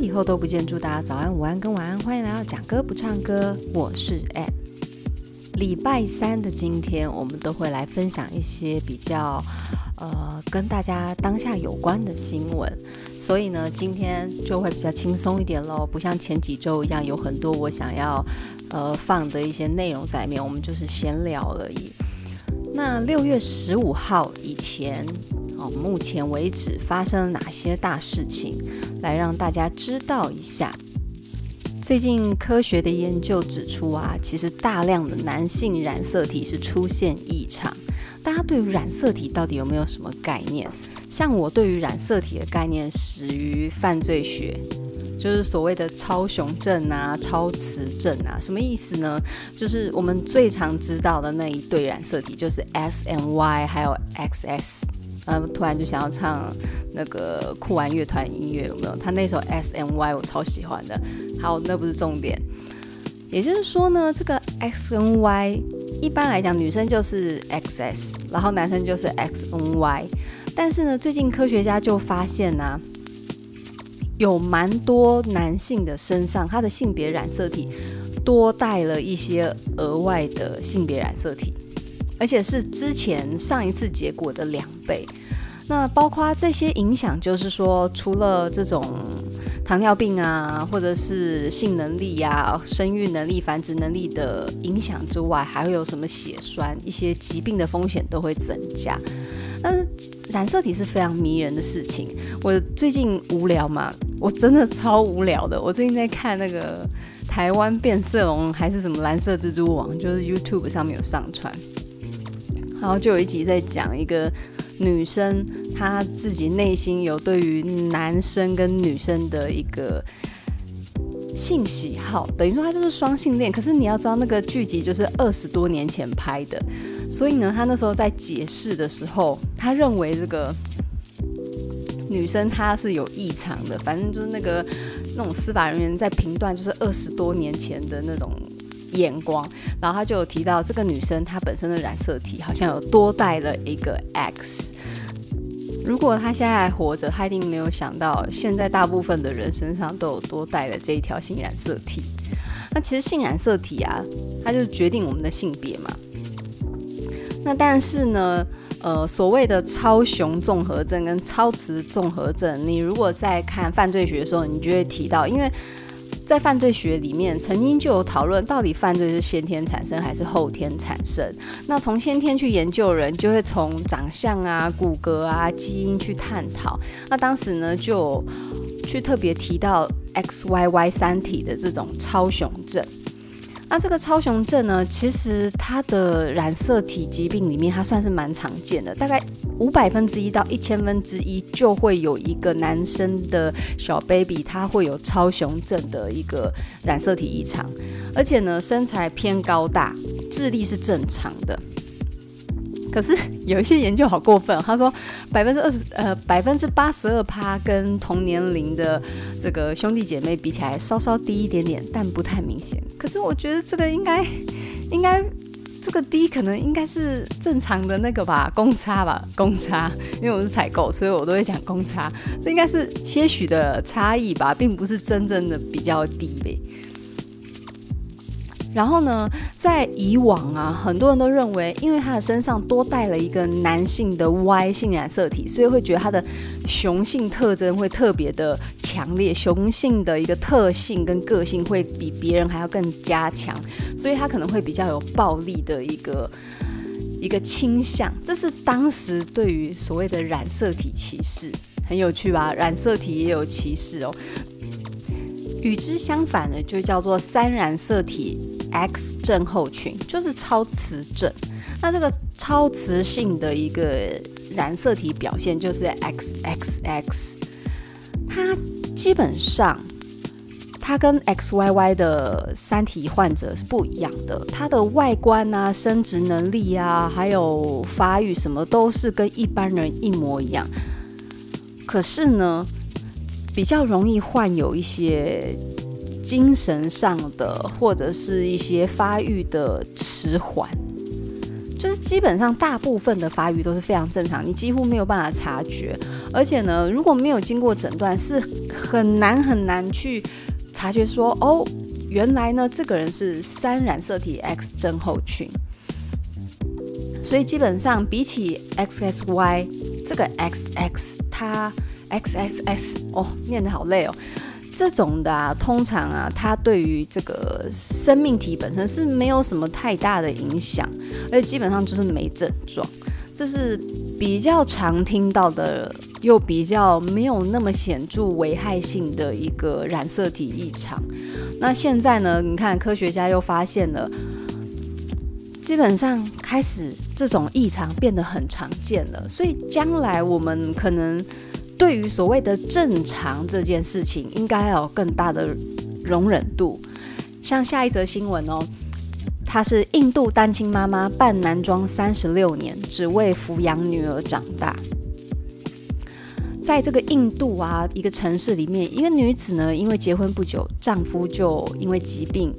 以后都不见，祝大家早安、午安跟晚安。欢迎来到讲歌不唱歌，我是 Ann。礼拜三的今天，我们都会来分享一些比较呃跟大家当下有关的新闻，所以呢，今天就会比较轻松一点喽，不像前几周一样有很多我想要呃放的一些内容在里面，我们就是闲聊而已。那六月十五号以前。哦，目前为止发生了哪些大事情？来让大家知道一下。最近科学的研究指出啊，其实大量的男性染色体是出现异常。大家对于染色体到底有没有什么概念？像我对于染色体的概念始于犯罪学，就是所谓的超雄症啊、超雌症啊，什么意思呢？就是我们最常知道的那一对染色体，就是 S 和 Y 还有 Xs。嗯，突然就想要唱那个酷玩乐团音乐，有没有？他那首 S M Y 我超喜欢的。好，那不是重点。也就是说呢，这个 X 跟 Y 一般来讲，女生就是 X S，然后男生就是 X N Y。但是呢，最近科学家就发现呢、有蛮多男性的身上，他的性别染色体多带了一些额外的性别染色体。而且是之前上一次结果的两倍，那包括这些影响，就是说，除了这种糖尿病啊，或者是性能力呀、啊、生育能力、繁殖能力的影响之外，还会有什么血栓、一些疾病的风险都会增加。但是染色体是非常迷人的事情。我最近无聊嘛，我真的超无聊的。我最近在看那个台湾变色龙还是什么蓝色蜘蛛网，就是 YouTube 上面有上传。然后就有一集在讲一个女生，她自己内心有对于男生跟女生的一个性喜好，等于说她就是双性恋。可是你要知道，那个剧集就是二十多年前拍的，所以呢，她那时候在解释的时候，她认为这个女生她是有异常的，反正就是那个那种司法人员在评断，就是二十多年前的那种。眼光，然后他就有提到这个女生她本身的染色体好像有多带了一个 X。如果她现在还活着，她一定没有想到现在大部分的人身上都有多带了这一条性染色体。那其实性染色体啊，它就决定我们的性别嘛。那但是呢，呃，所谓的超雄综合症跟超雌综合症，你如果在看犯罪学的时候，你就会提到，因为。在犯罪学里面，曾经就有讨论，到底犯罪是先天产生还是后天产生？那从先天去研究人，就会从长相啊、骨骼啊、基因去探讨。那当时呢，就去特别提到 XYY 三体的这种超雄症。那这个超雄症呢，其实它的染色体疾病里面，它算是蛮常见的，大概五百分之一到一千分之一就会有一个男生的小 baby，他会有超雄症的一个染色体异常，而且呢，身材偏高大，智力是正常的。可是有一些研究好过分，他说百分之二十呃百分之八十二趴跟同年龄的这个兄弟姐妹比起来稍稍低一点点，但不太明显。可是我觉得这个应该应该这个低可能应该是正常的那个吧，公差吧，公差。因为我是采购，所以我都会讲公差。这应该是些许的差异吧，并不是真正的比较低呗。然后呢，在以往啊，很多人都认为，因为他的身上多带了一个男性的 Y 性染色体，所以会觉得他的雄性特征会特别的强烈，雄性的一个特性跟个性会比别人还要更加强，所以他可能会比较有暴力的一个一个倾向。这是当时对于所谓的染色体歧视，很有趣吧？染色体也有歧视哦。与之相反的，就叫做三染色体 X 症候群，就是超磁症。那这个超磁性的一个染色体表现就是 XXX，它基本上它跟 XYY 的三体患者是不一样的，它的外观啊、生殖能力啊，还有发育什么都是跟一般人一模一样。可是呢，比较容易患有一些精神上的，或者是一些发育的迟缓，就是基本上大部分的发育都是非常正常，你几乎没有办法察觉。而且呢，如果没有经过诊断，是很难很难去察觉说，哦，原来呢这个人是三染色体 X 症候群。所以基本上比起 XXY 这个 XX，它 XXS 哦，念得好累哦。这种的啊，通常啊，它对于这个生命体本身是没有什么太大的影响，而且基本上就是没症状。这是比较常听到的，又比较没有那么显著危害性的一个染色体异常。那现在呢，你看科学家又发现了。基本上开始这种异常变得很常见了，所以将来我们可能对于所谓的正常这件事情，应该要有更大的容忍度。像下一则新闻哦，她是印度单亲妈妈扮男装三十六年，只为抚养女儿长大。在这个印度啊一个城市里面，一个女子呢，因为结婚不久，丈夫就因为疾病。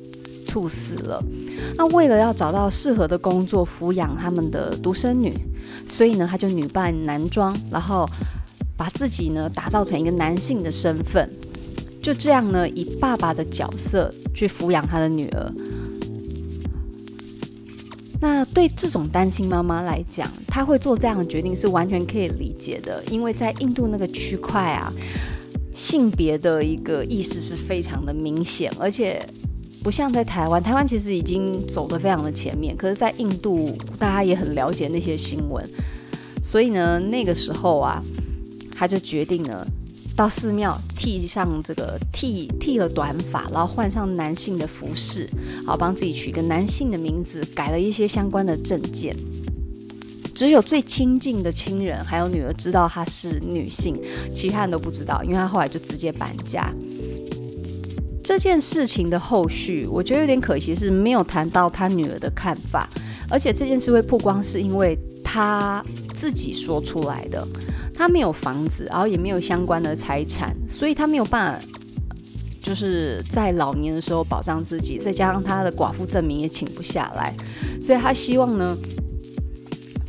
猝死了。那为了要找到适合的工作抚养他们的独生女，所以呢，她就女扮男装，然后把自己呢打造成一个男性的身份，就这样呢，以爸爸的角色去抚养他的女儿。那对这种单亲妈妈来讲，她会做这样的决定是完全可以理解的，因为在印度那个区块啊，性别的一个意识是非常的明显，而且。不像在台湾，台湾其实已经走得非常的前面。可是，在印度，大家也很了解那些新闻，所以呢，那个时候啊，他就决定了到寺庙剃上这个剃剃了短发，然后换上男性的服饰，好帮自己取一个男性的名字，改了一些相关的证件。只有最亲近的亲人还有女儿知道她是女性，其他人都不知道，因为她后来就直接搬家。这件事情的后续，我觉得有点可惜，是没有谈到他女儿的看法。而且这件事会曝光，是因为他自己说出来的。他没有房子，然后也没有相关的财产，所以他没有办法，就是在老年的时候保障自己。再加上他的寡妇证明也请不下来，所以他希望呢，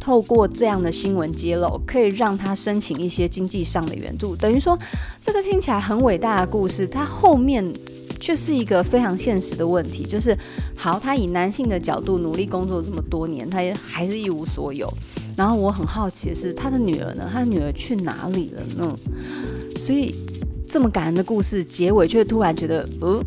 透过这样的新闻揭露，可以让他申请一些经济上的援助。等于说，这个听起来很伟大的故事，他后面。却是一个非常现实的问题，就是好，他以男性的角度努力工作这么多年，他也还是一无所有。然后我很好奇的是，他的女儿呢？他的女儿去哪里了呢？所以这么感人的故事结尾，却突然觉得，呃，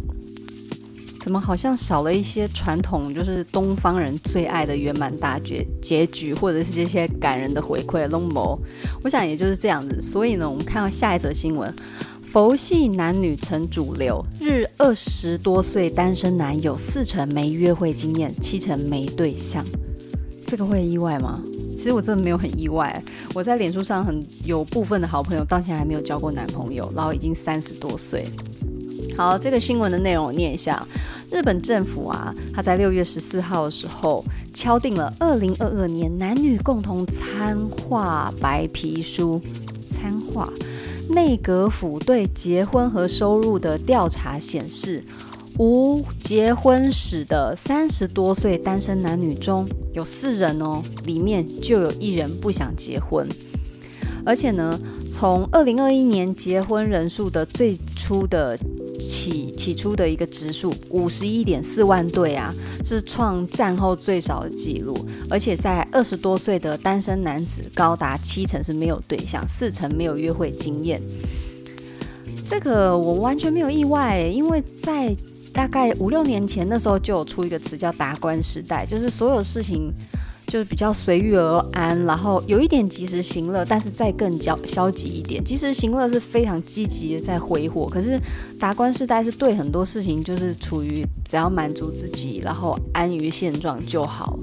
怎么好像少了一些传统，就是东方人最爱的圆满大结结局，或者是这些感人的回馈。龙某，我想也就是这样子。所以呢，我们看到下一则新闻。佛系男女成主流，日二十多岁单身男有四成没约会经验，七成没对象。这个会意外吗？其实我真的没有很意外。我在脸书上很有部分的好朋友到现在还没有交过男朋友，然后已经三十多岁。好，这个新闻的内容我念一下：日本政府啊，他在六月十四号的时候敲定了二零二二年男女共同参画白皮书，参画。内阁府对结婚和收入的调查显示，无结婚史的三十多岁单身男女中有四人哦，里面就有一人不想结婚。而且呢，从二零二一年结婚人数的最初的。起起初的一个指数五十一点四万对啊，是创战后最少的记录，而且在二十多岁的单身男子高达七成是没有对象，四成没有约会经验。这个我完全没有意外，因为在大概五六年前那时候就有出一个词叫达观时代，就是所有事情。就是比较随遇而安，然后有一点及时行乐，但是再更焦消极一点。及时行乐是非常积极的在挥霍，可是达观世代是对很多事情就是处于只要满足自己，然后安于现状就好。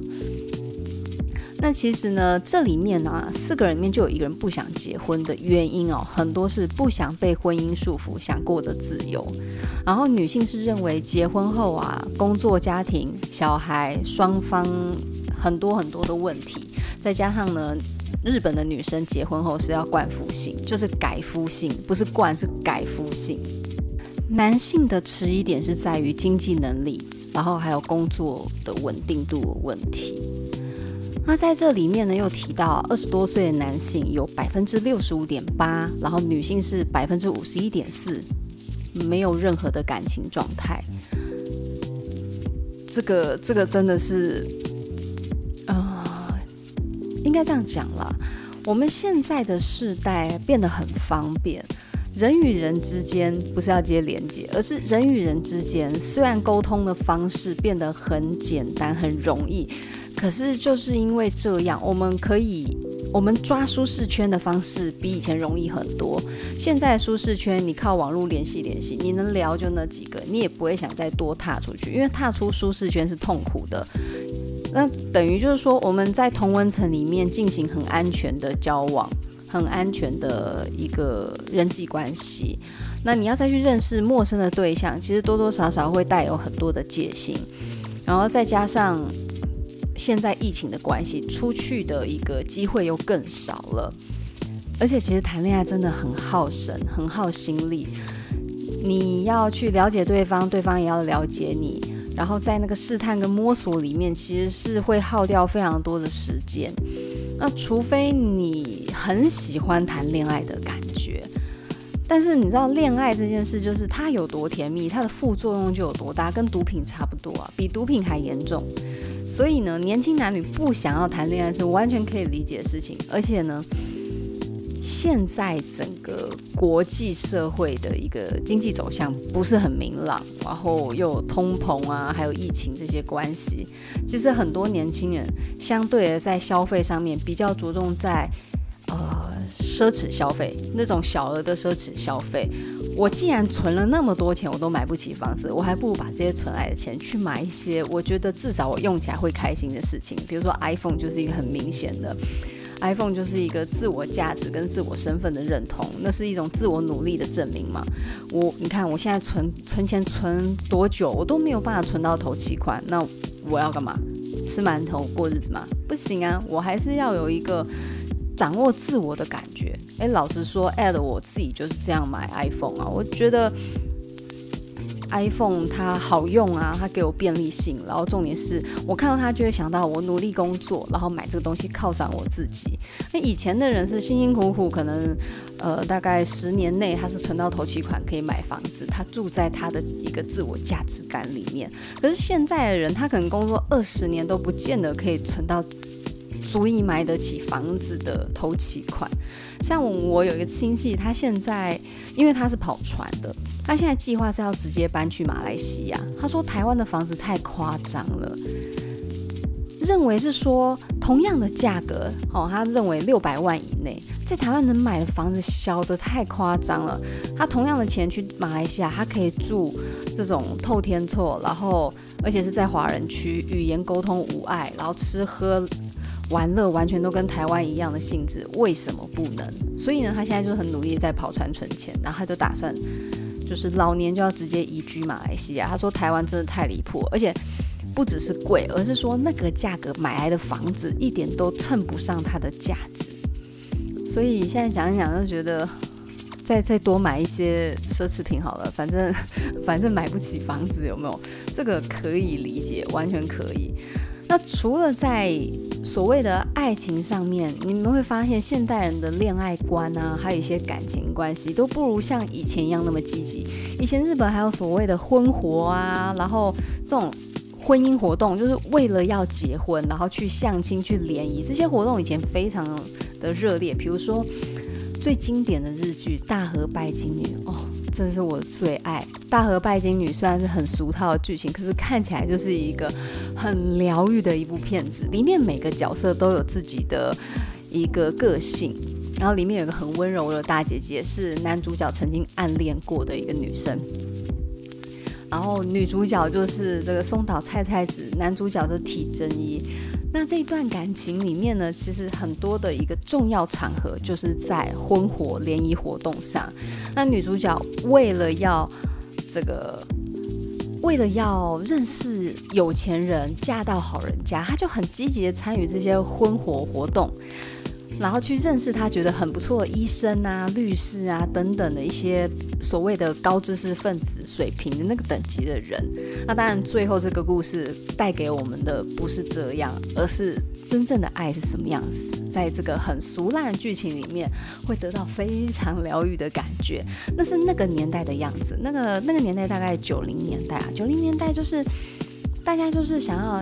那其实呢，这里面呢、啊，四个人里面就有一个人不想结婚的原因哦，很多是不想被婚姻束缚，想过得自由。然后女性是认为结婚后啊，工作、家庭、小孩双方很多很多的问题，再加上呢，日本的女生结婚后是要冠夫姓，就是改夫姓，不是冠，是改夫姓。男性的迟疑点是在于经济能力，然后还有工作的稳定度的问题。那在这里面呢，又提到二十多岁的男性有百分之六十五点八，然后女性是百分之五十一点四，没有任何的感情状态。这个这个真的是，呃，应该这样讲了。我们现在的世代变得很方便，人与人之间不是要接连接，而是人与人之间虽然沟通的方式变得很简单、很容易。可是就是因为这样，我们可以，我们抓舒适圈的方式比以前容易很多。现在舒适圈，你靠网络联系联系，你能聊就那几个，你也不会想再多踏出去，因为踏出舒适圈是痛苦的。那等于就是说，我们在同温层里面进行很安全的交往，很安全的一个人际关系。那你要再去认识陌生的对象，其实多多少少会带有很多的戒心，然后再加上。现在疫情的关系，出去的一个机会又更少了，而且其实谈恋爱真的很耗神，很耗心力。你要去了解对方，对方也要了解你，然后在那个试探跟摸索里面，其实是会耗掉非常多的时间。那除非你很喜欢谈恋爱的感觉，但是你知道恋爱这件事，就是它有多甜蜜，它的副作用就有多大，跟毒品差不多啊，比毒品还严重。所以呢，年轻男女不想要谈恋爱是完全可以理解的事情。而且呢，现在整个国际社会的一个经济走向不是很明朗，然后又通膨啊，还有疫情这些关系，其实很多年轻人相对的在消费上面比较着重在呃奢侈消费，那种小额的奢侈消费。我既然存了那么多钱，我都买不起房子，我还不如把这些存来的钱去买一些我觉得至少我用起来会开心的事情。比如说 iPhone 就是一个很明显的，iPhone 就是一个自我价值跟自我身份的认同，那是一种自我努力的证明嘛。我你看我现在存存钱存多久，我都没有办法存到头期款，那我要干嘛？吃馒头过日子吗？不行啊，我还是要有一个。掌握自我的感觉，诶，老实说，Ed 我自己就是这样买 iPhone 啊。我觉得 iPhone 它好用啊，它给我便利性，然后重点是我看到它就会想到我努力工作，然后买这个东西犒赏我自己。那以前的人是辛辛苦苦，可能呃大概十年内他是存到头期款可以买房子，他住在他的一个自我价值感里面。可是现在的人，他可能工作二十年都不见得可以存到。足以买得起房子的头期款，像我有一个亲戚，他现在因为他是跑船的，他现在计划是要直接搬去马来西亚。他说台湾的房子太夸张了，认为是说同样的价格哦，他认为六百万以内在台湾能买的房子小得太夸张了。他同样的钱去马来西亚，他可以住这种透天厝，然后而且是在华人区，语言沟通无碍，然后吃喝。玩乐完全都跟台湾一样的性质，为什么不能？所以呢，他现在就很努力在跑船存钱，然后他就打算，就是老年就要直接移居马来西亚。他说台湾真的太离谱，而且不只是贵，而是说那个价格买来的房子一点都称不上它的价值。所以现在讲一讲就觉得，再再多买一些奢侈品好了，反正反正买不起房子，有没有？这个可以理解，完全可以。那除了在所谓的爱情上面，你们会发现现代人的恋爱观啊，还有一些感情关系都不如像以前一样那么积极。以前日本还有所谓的婚活啊，然后这种婚姻活动，就是为了要结婚，然后去相亲、去联谊，这些活动以前非常的热烈。比如说最经典的日剧《大和拜金女》，哦，这是我最爱《大和拜金女》，虽然是很俗套的剧情，可是看起来就是一个很疗愈的一部片子。里面每个角色都有自己的一个个性，然后里面有一个很温柔的大姐姐，是男主角曾经暗恋过的一个女生。然后女主角就是这个松岛菜菜子，男主角是体真一。那这一段感情里面呢，其实很多的一个重要场合就是在婚活联谊活动上。那女主角为了要这个，为了要认识有钱人，嫁到好人家，她就很积极的参与这些婚活活动。然后去认识他觉得很不错的医生啊、律师啊等等的一些所谓的高知识分子水平的那个等级的人。那当然，最后这个故事带给我们的不是这样，而是真正的爱是什么样子。在这个很俗烂的剧情里面，会得到非常疗愈的感觉。那是那个年代的样子，那个那个年代大概九零年代啊，九零年代就是大家就是想要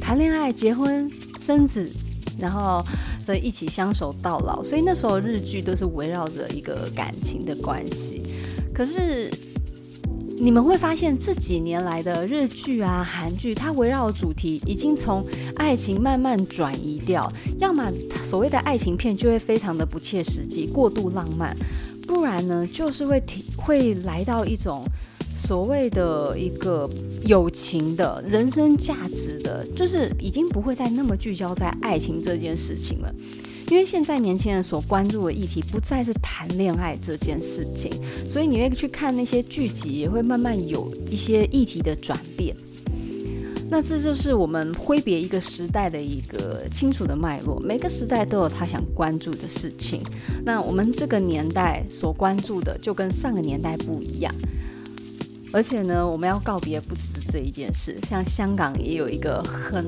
谈恋爱、结婚、生子。然后在一起相守到老，所以那时候日剧都是围绕着一个感情的关系。可是你们会发现这几年来的日剧啊、韩剧，它围绕的主题已经从爱情慢慢转移掉，要么所谓的爱情片就会非常的不切实际、过度浪漫，不然呢就是会提会来到一种。所谓的一个友情的人生价值的，就是已经不会再那么聚焦在爱情这件事情了，因为现在年轻人所关注的议题不再是谈恋爱这件事情，所以你会去看那些剧集，也会慢慢有一些议题的转变。那这就是我们挥别一个时代的一个清楚的脉络，每个时代都有他想关注的事情。那我们这个年代所关注的，就跟上个年代不一样。而且呢，我们要告别不止这一件事，像香港也有一个很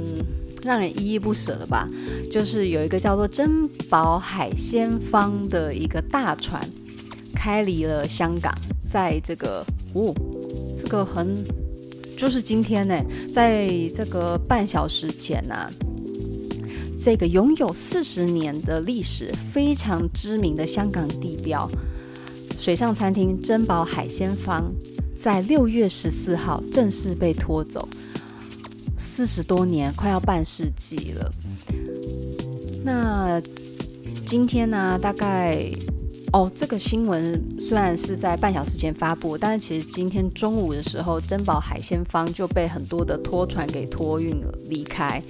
让人依依不舍的吧，就是有一个叫做珍宝海鲜坊的一个大船开离了香港，在这个哦，这个很就是今天呢，在这个半小时前呢、这个拥有四十年的历史、非常知名的香港地标水上餐厅珍宝海鲜坊。在六月十四号正式被拖走，四十多年，快要半世纪了。那今天呢、大概哦，这个新闻虽然是在半小时前发布，但是其实今天中午的时候，珍宝海鲜坊就被很多的拖船给托运了离开，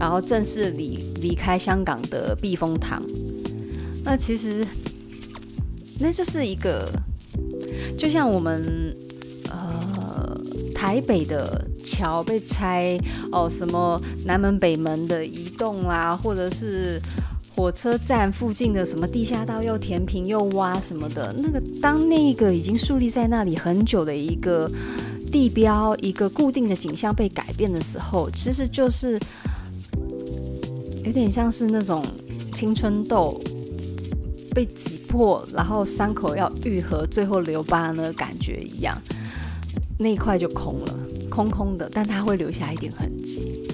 然后正式离离开香港的避风塘。那其实那就是一个，就像我们。台北的桥被拆哦，什么南门北门的移动啦，或者是火车站附近的什么地下道又填平又挖什么的，那个当那个已经树立在那里很久的一个地标，一个固定的景象被改变的时候，其实就是有点像是那种青春痘被挤破，然后伤口要愈合，最后留疤那个感觉一样。那一块就空了，空空的，但它会留下一点痕迹。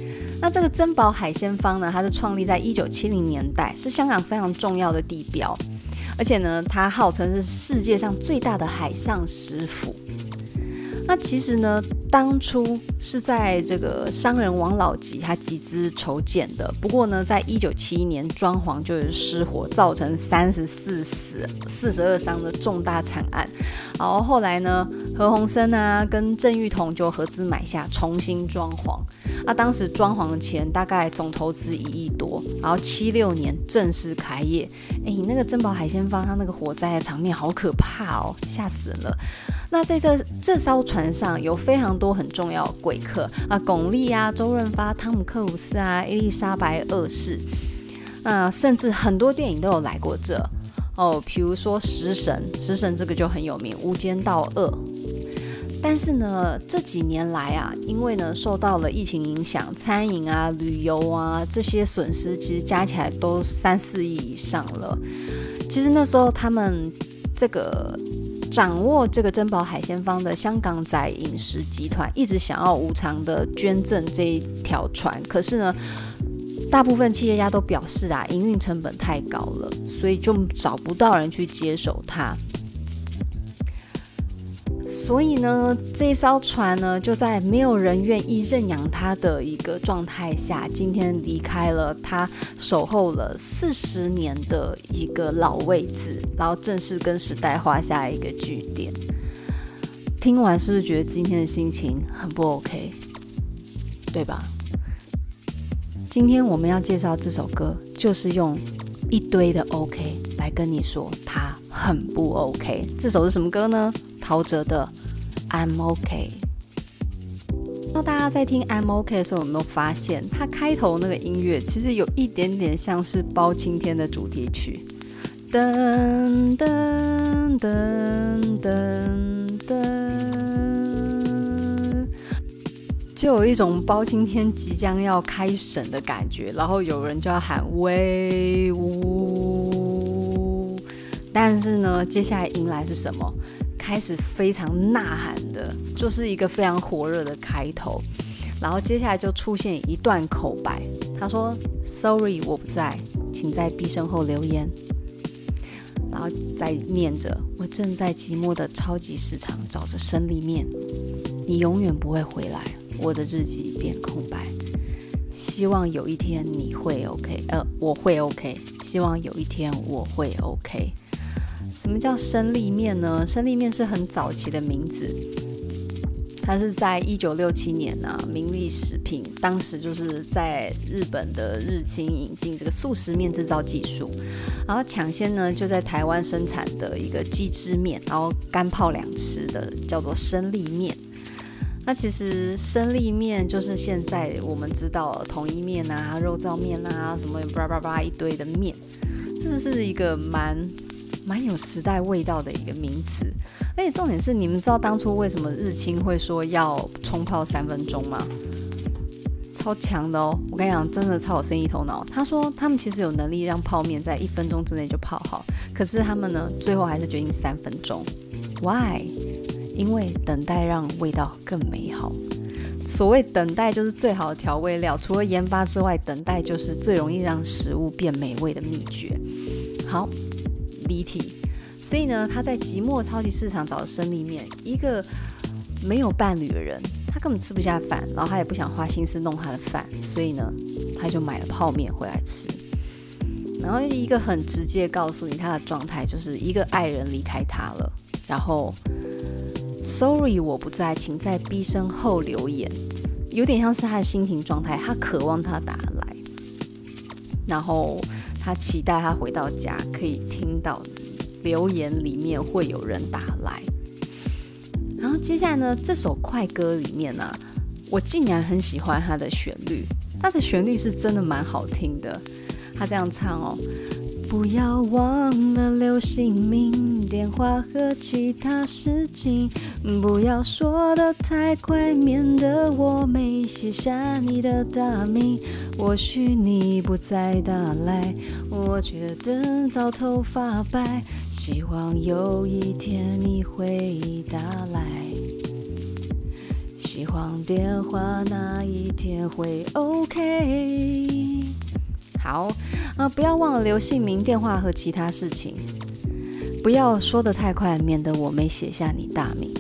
那这个珍宝海鲜坊呢，它是创立在一九七零年代，是香港非常重要的地标，而且呢，它号称是世界上最大的海上食府。那其实呢，当初是在这个商人王老吉他集资筹建的。不过呢，在一九七一年装潢就是失火，造成三十四死、四十二伤的重大惨案。然后后来呢，何鸿燊啊跟郑裕彤就合资买下，重新装潢。那当时装潢的钱大概总投资一亿多，然后七六年正式开业。哎，那个珍宝海鲜坊，它那个火灾的场面好可怕哦，吓死人了。那在这这艘船上有非常多很重要的贵客啊，巩俐啊、周润发、汤姆克鲁斯啊、伊丽莎白二世，啊，甚至很多电影都有来过这哦，比如说《食神》，《食神》这个就很有名，《无间道二》。但是呢，这几年来啊，因为呢受到了疫情影响，餐饮啊、旅游啊这些损失，其实加起来都三四亿以上了。其实那时候他们这个。掌握这个珍宝海鲜坊的香港仔饮食集团一直想要无偿的捐赠这一条船，可是呢，大部分企业家都表示啊，营运成本太高了，所以就找不到人去接手它。所以呢，这艘船呢，就在没有人愿意认养它的一个状态下，今天离开了它守候了四十年的一个老位置，然后正式跟时代画下一个句点。听完是不是觉得今天的心情很不 OK？对吧？今天我们要介绍这首歌，就是用一堆的 OK 来跟你说它很不 OK。这首是什么歌呢？陶喆的《I'm OK》。那大家在听《I'm OK》的时候，有没有发现它开头那个音乐其实有一点点像是包青天的主题曲？噔噔噔噔噔，就有一种包青天即将要开审的感觉，然后有人就要喊威武。但是呢，接下来迎来是什么？开始非常呐喊的，就是一个非常火热的开头，然后接下来就出现一段口白，他说：“Sorry，我不在，请在毕生后留言。”然后再念着：“我正在寂寞的超级市场找着生力面，你永远不会回来，我的日记变空白。希望有一天你会 OK，呃，我会 OK，希望有一天我会 OK。”什么叫生力面呢？生力面是很早期的名字，它是在一九六七年、啊，明利食品当时就是在日本的日清引进这个素食面制造技术，然后抢先呢就在台湾生产的一个鸡汁面，然后干泡两吃的叫做生力面。那其实生力面就是现在我们知道统一面啊、肉燥面啊什么叭叭叭一堆的面，这是一个蛮。蛮有时代味道的一个名词，而且重点是，你们知道当初为什么日清会说要冲泡三分钟吗？超强的哦！我跟你讲，真的超有生意头脑。他说他们其实有能力让泡面在一分钟之内就泡好，可是他们呢，最后还是决定三分钟。Why？因为等待让味道更美好。所谓等待就是最好的调味料，除了研发之外，等待就是最容易让食物变美味的秘诀。好。离题，所以呢，他在寂寞超级市场找的生力面，一个没有伴侣的人，他根本吃不下饭，然后他也不想花心思弄他的饭，所以呢，他就买了泡面回来吃。然后一个很直接告诉你他的状态，就是一个爱人离开他了，然后 Sorry 我不在，请在毕身后留言，有点像是他的心情状态，他渴望他打来，然后。他期待他回到家可以听到留言里面会有人打来，然后接下来呢，这首快歌里面呢、我竟然很喜欢它的旋律，它的旋律是真的蛮好听的。他这样唱哦。不要忘了留姓名、电话和其他事情。不要说得太快，免得我没写下你的大名。或许你不再打来，我却等到头发白。希望有一天你会打来，希望电话那一天会 OK。好，啊，不要忘了留姓名、电话和其他事情。不要说得太快，免得我没写下你大名。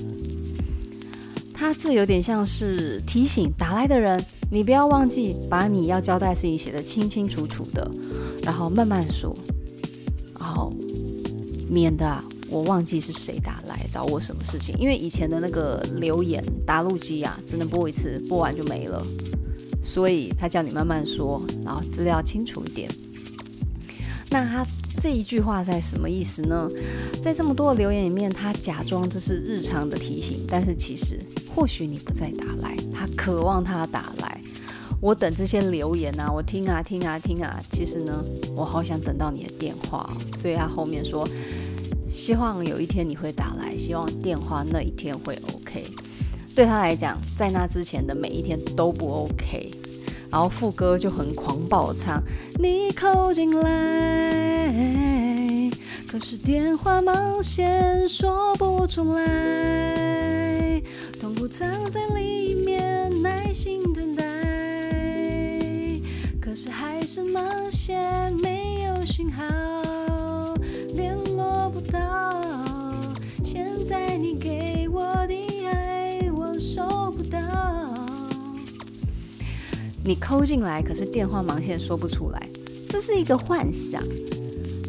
他这有点像是提醒打来的人，你不要忘记把你要交代的事情写得清清楚楚的，然后慢慢说，然后免得啊，我忘记是谁打来找我什么事情。因为以前的那个留言答录机啊，只能播一次，播完就没了。所以他叫你慢慢说，然后资料清楚一点。那他这一句话在什么意思呢？在这么多的留言里面，他假装这是日常的提醒，但是其实或许你不再打来，他渴望他打来。我等这些留言啊，我听啊听啊听啊，其实呢，我好想等到你的电话。所以他后面说，希望有一天你会打来，希望电话那一天会 OK。对他来讲，在那之前的每一天都不 OK，然后副歌就很狂暴唱：你靠近来，可是电话冒险说不出来，痛苦藏在里面，耐心等待，可是还是冒险，没有讯号，联络不到。现在你给你抠进来，可是电话忙线说不出来，这是一个幻想。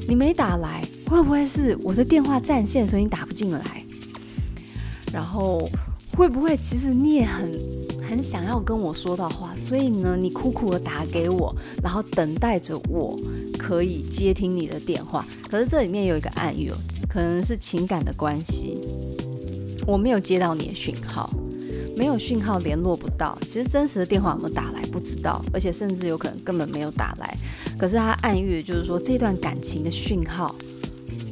你没打来，会不会是我的电话占线，所以你打不进来？然后会不会其实你也很很想要跟我说到话，所以呢，你苦苦的打给我，然后等待着我可以接听你的电话。可是这里面有一个暗喻哦，可能是情感的关系，我没有接到你的讯号。没有讯号联络不到，其实真实的电话有没有打来不知道，而且甚至有可能根本没有打来。可是他暗喻就是说，这段感情的讯号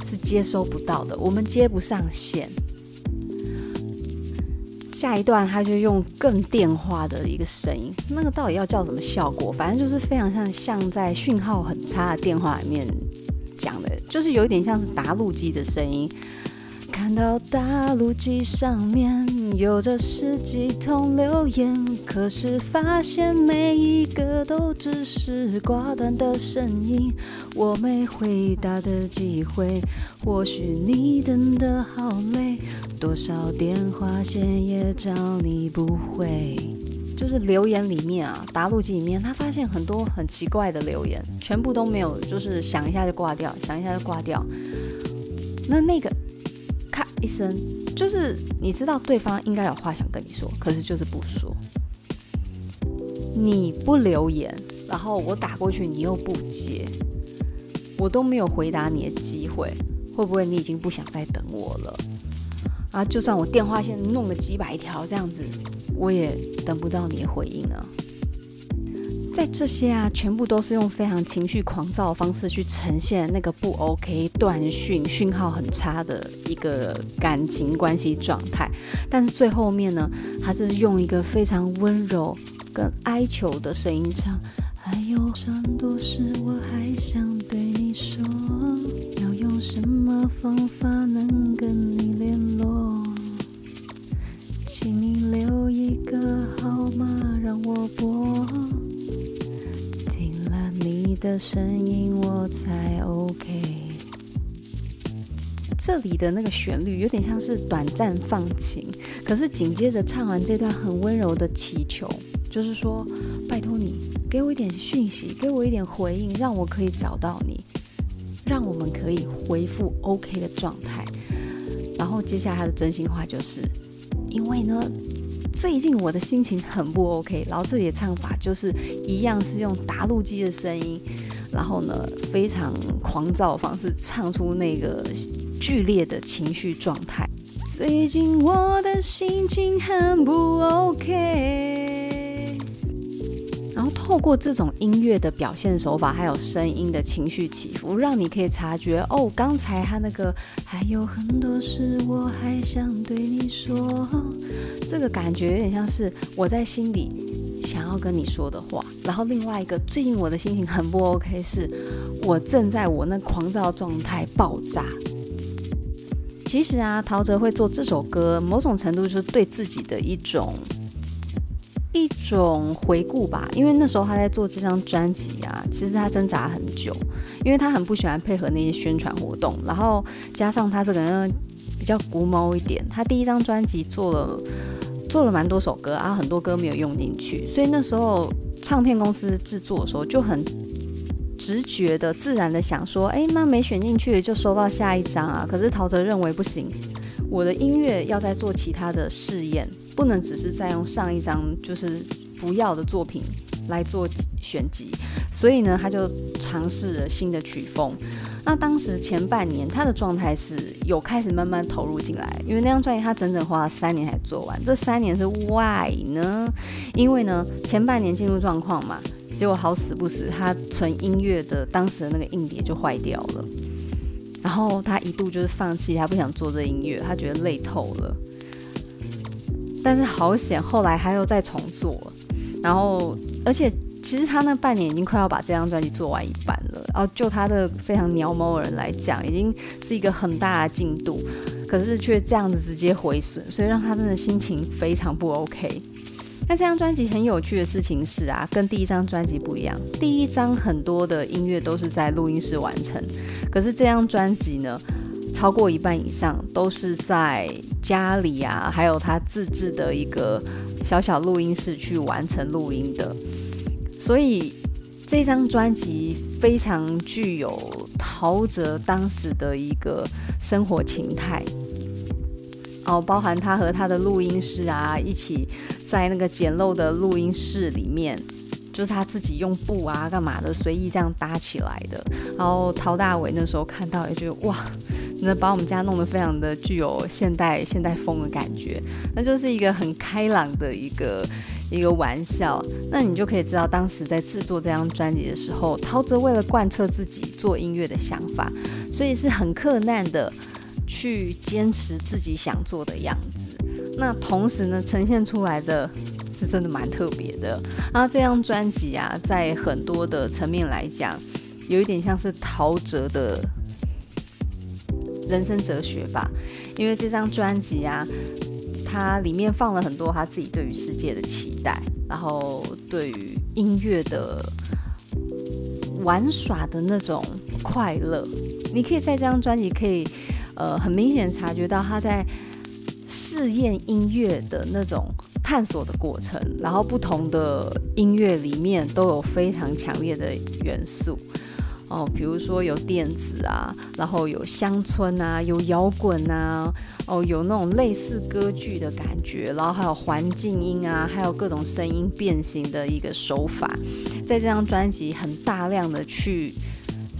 是接收不到的，我们接不上线。下一段他就用更电话的一个声音，那个到底要叫什么效果？反正就是非常像像在讯号很差的电话里面讲的，就是有一点像是答录机的声音。看到答录机上面有着十几通留言，可是发现每一个都只是挂断的声音，我没回答的机会。或许你等得好累，多少电话线也找你不回。就是留言里面啊，答录机里面，他发现很多很奇怪的留言，全部都没有，就是响一下就挂掉，响一下就挂掉。那那个。咔一声，就是你知道对方应该有话想跟你说，可是就是不说。你不留言，然后我打过去，你又不接，我都没有回答你的机会，会不会你已经不想再等我了？啊，就算我电话线弄了几百条这样子，我也等不到你的回应啊。在这些啊，全部都是用非常情绪狂躁的方式去呈现那个不 OK、断讯、讯号很差的一个感情关系状态。但是最后面呢，他是用一个非常温柔跟哀求的声音唱：还有很多事我还想对你说，要用什么方法能跟你联络？请你留一个号码让我拨。的声音我才 OK。这里的那个旋律有点像是短暂放晴，可是紧接着唱完这段很温柔的祈求，就是说拜托你给我一点讯息，给我一点回应，让我可以找到你，让我们可以恢复 OK 的状态。然后接下来他的真心话就是，因为呢。最近我的心情很不 OK，然后这里的唱法就是一样是用打录机的声音，然后呢非常狂躁的方式唱出那个剧烈的情绪状态。最近我的心情很不 OK。透过这种音乐的表现手法，还有声音的情绪起伏，让你可以察觉哦，刚才他那个还有很多事我还想对你说，这个感觉有点像是我在心里想要跟你说的话。然后另外一个，最近我的心情很不 OK，是我正在我那狂躁状态爆炸。其实啊，陶喆会做这首歌，某种程度就是对自己的一种。一种回顾吧，因为那时候他在做这张专辑啊，其实他挣扎很久，因为他很不喜欢配合那些宣传活动，然后加上他这个人比较龟毛一点，他第一张专辑做了做了蛮多首歌啊，很多歌没有用进去，所以那时候唱片公司制作的时候就很直觉的、自然的想说，哎，那没选进去就收到下一张啊。可是陶喆认为不行，我的音乐要再做其他的试验。不能只是再用上一张就是不要的作品来做选集，所以呢，他就尝试了新的曲风。那当时前半年他的状态是有开始慢慢投入进来，因为那张专辑他整整花了三年才做完。这三年是 why 呢？因为呢，前半年进入状况嘛，结果好死不死，他纯音乐的当时的那个硬碟就坏掉了，然后他一度就是放弃，他不想做这音乐，他觉得累透了。但是好险，后来他又再重做，然后而且其实他那半年已经快要把这张专辑做完一半了，然后就他的非常鸟毛人来讲，已经是一个很大的进度，可是却这样子直接毁损，所以让他真的心情非常不 OK。那这张专辑很有趣的事情是啊，跟第一张专辑不一样，第一张很多的音乐都是在录音室完成，可是这张专辑呢，超过一半以上都是在家里啊，还有他自制的一个小小录音室去完成录音的。所以这张专辑非常具有陶喆当时的一个生活情态。哦，包含他和他的录音师啊，一起在那个简陋的录音室里面，就是他自己用布啊干嘛的随意这样搭起来的。然后陶大伟那时候看到也觉得哇，那把我们家弄得非常的具有现代现代风的感觉，那就是一个很开朗的一个一个玩笑。那你就可以知道，当时在制作这张专辑的时候，陶喆为了贯彻自己做音乐的想法，所以是很克难的。去坚持自己想做的样子，那同时呢，呈现出来的是真的蛮特别的。然后这张专辑啊，在很多的层面来讲，有一点像是陶喆的人生哲学吧。因为这张专辑啊，它里面放了很多他自己对于世界的期待，然后对于音乐的玩耍的那种快乐。你可以在这张专辑可以。呃，很明显察觉到他在试验音乐的那种探索的过程，然后不同的音乐里面都有非常强烈的元素哦，比如说有电子啊，然后有乡村啊，有摇滚啊，哦，有那种类似歌剧的感觉，然后还有环境音啊，还有各种声音变形的一个手法，在这张专辑很大量的去。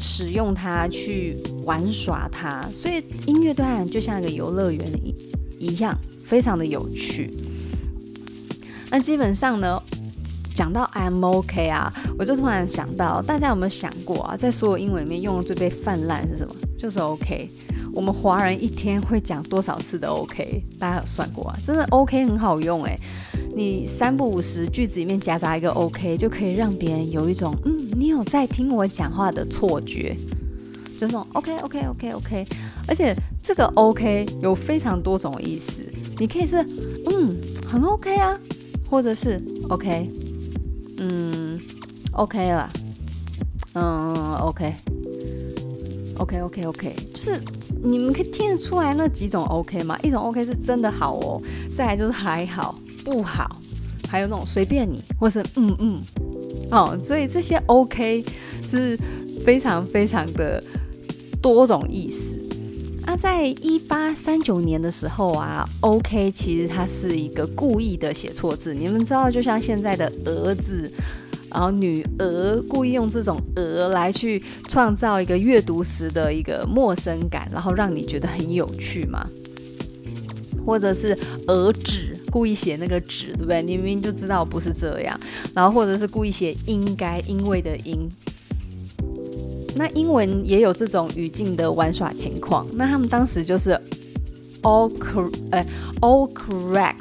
使用它去玩耍它，所以音乐当然就像一个游乐园一一样，非常的有趣。那基本上呢，讲到 I'm OK 啊，我就突然想到，大家有没有想过啊，在所有英文里面用的最被泛滥是什么？就是 OK。我们华人一天会讲多少次的 OK？大家有算过啊？真的 OK 很好用哎。你三不五时句子里面夹杂一个 OK，就可以让别人有一种嗯，你有在听我讲话的错觉，就这种 OK OK OK OK，而且这个 OK 有非常多种意思，你可以是嗯很 OK 啊，或者是 OK，嗯 OK 了，嗯 OK OK OK OK，就是你们可以听得出来那几种 OK 吗？一种 OK 是真的好哦，再来就是还好。不好，还有那种随便你，或是嗯嗯，哦，所以这些 OK 是非常非常的多种意思。啊，在一八三九年的时候啊，OK 其实它是一个故意的写错字。你们知道，就像现在的儿子，然后女儿，故意用这种儿来去创造一个阅读时的一个陌生感，然后让你觉得很有趣吗？或者是儿纸。故意写那个“纸”，对不对？你明明就知道不是这样。然后或者是故意写“应该”，因为的“因”。那英文也有这种语境的玩耍情况。那他们当时就是 all cor 哎 all correct，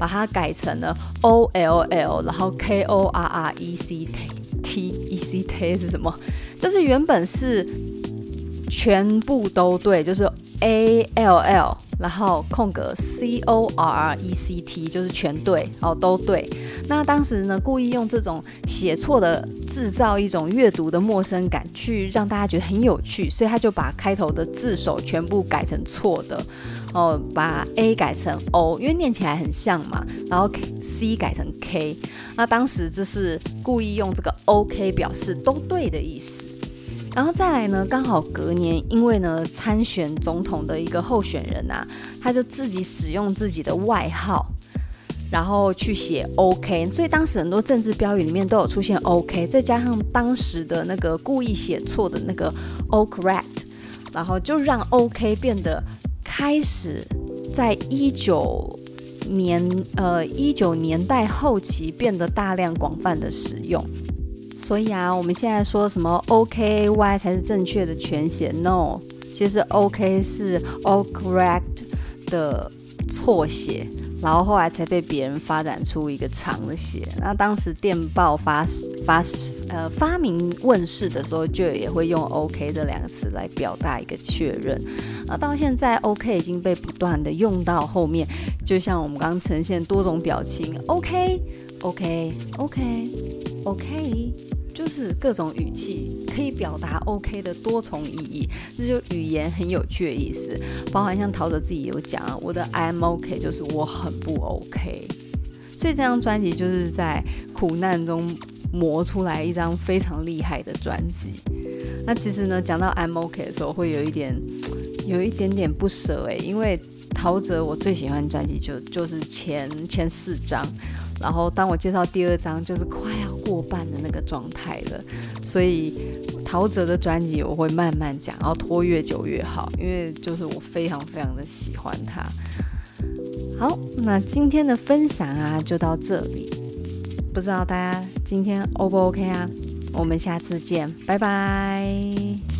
把它改成了 O L L，然后 K O R R E C T E C T 是什么？就是原本是全部都对，就是 A L L。然后空格 C O R E C T 就是全对哦，都对。那当时呢，故意用这种写错的，制造一种阅读的陌生感，去让大家觉得很有趣。所以他就把开头的字首全部改成错的，哦，把 A 改成 O，因为念起来很像嘛。然后 C 改成 K，那当时这是故意用这个 OK 表示都对的意思。然后再来呢，刚好隔年，因为呢参选总统的一个候选人呐、啊，他就自己使用自己的外号，然后去写 OK，所以当时很多政治标语里面都有出现 OK，再加上当时的那个故意写错的那个 all correct，然后就让 OK 变得开始在一九年呃一九年代后期变得大量广泛的使用。所以啊，我们现在说什么 OK Y 才是正确的全写？No，其实 OK 是 correct 的错写，然后后来才被别人发展出一个长的写。那当时电报发发呃发明问世的时候，就也会用 OK 这两个词来表达一个确认。那到现在 OK 已经被不断的用到后面，就像我们刚刚呈现多种表情，OK OK OK OK。就是各种语气可以表达 OK 的多重意义，这就语言很有趣的意思。包含像陶喆自己有讲啊，我的 I'm OK 就是我很不 OK。所以这张专辑就是在苦难中磨出来一张非常厉害的专辑。那其实呢，讲到 I'm OK 的时候，会有一点有一点点不舍诶，因为陶喆我最喜欢专辑就就是前前四张，然后当我介绍第二张，就是快要过半的那个状态了，所以陶喆的专辑我会慢慢讲，然后拖越久越好，因为就是我非常非常的喜欢他。好，那今天的分享啊就到这里，不知道大家今天 O 不 OK 啊？我们下次见，拜拜。